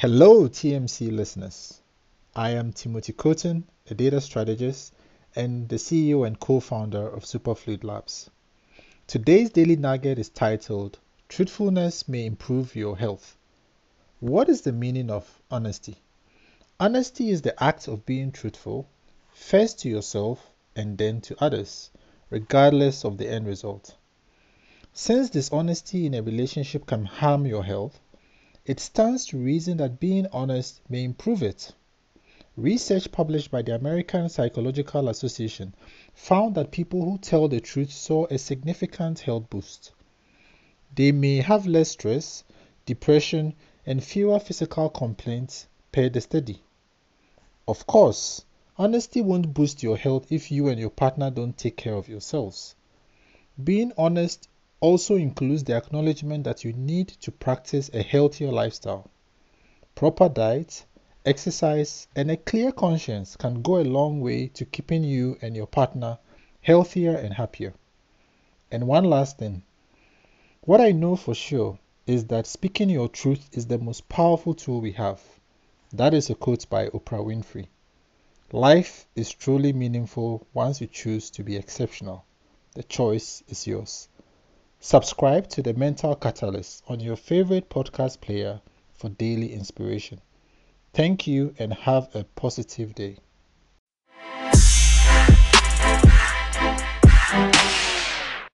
Hello, TMC listeners. I am Timothy Kotin, a data strategist and the CEO and co founder of Superfluid Labs. Today's daily nugget is titled Truthfulness May Improve Your Health. What is the meaning of honesty? Honesty is the act of being truthful, first to yourself and then to others, regardless of the end result. Since dishonesty in a relationship can harm your health, it stands to reason that being honest may improve it. Research published by the American Psychological Association found that people who tell the truth saw a significant health boost. They may have less stress, depression, and fewer physical complaints per the study. Of course, honesty won't boost your health if you and your partner don't take care of yourselves. Being honest also includes the acknowledgement that you need to practice a healthier lifestyle. Proper diet, exercise, and a clear conscience can go a long way to keeping you and your partner healthier and happier. And one last thing what I know for sure is that speaking your truth is the most powerful tool we have. That is a quote by Oprah Winfrey. Life is truly meaningful once you choose to be exceptional. The choice is yours. Subscribe to the Mental Catalyst on your favorite podcast player for daily inspiration. Thank you and have a positive day.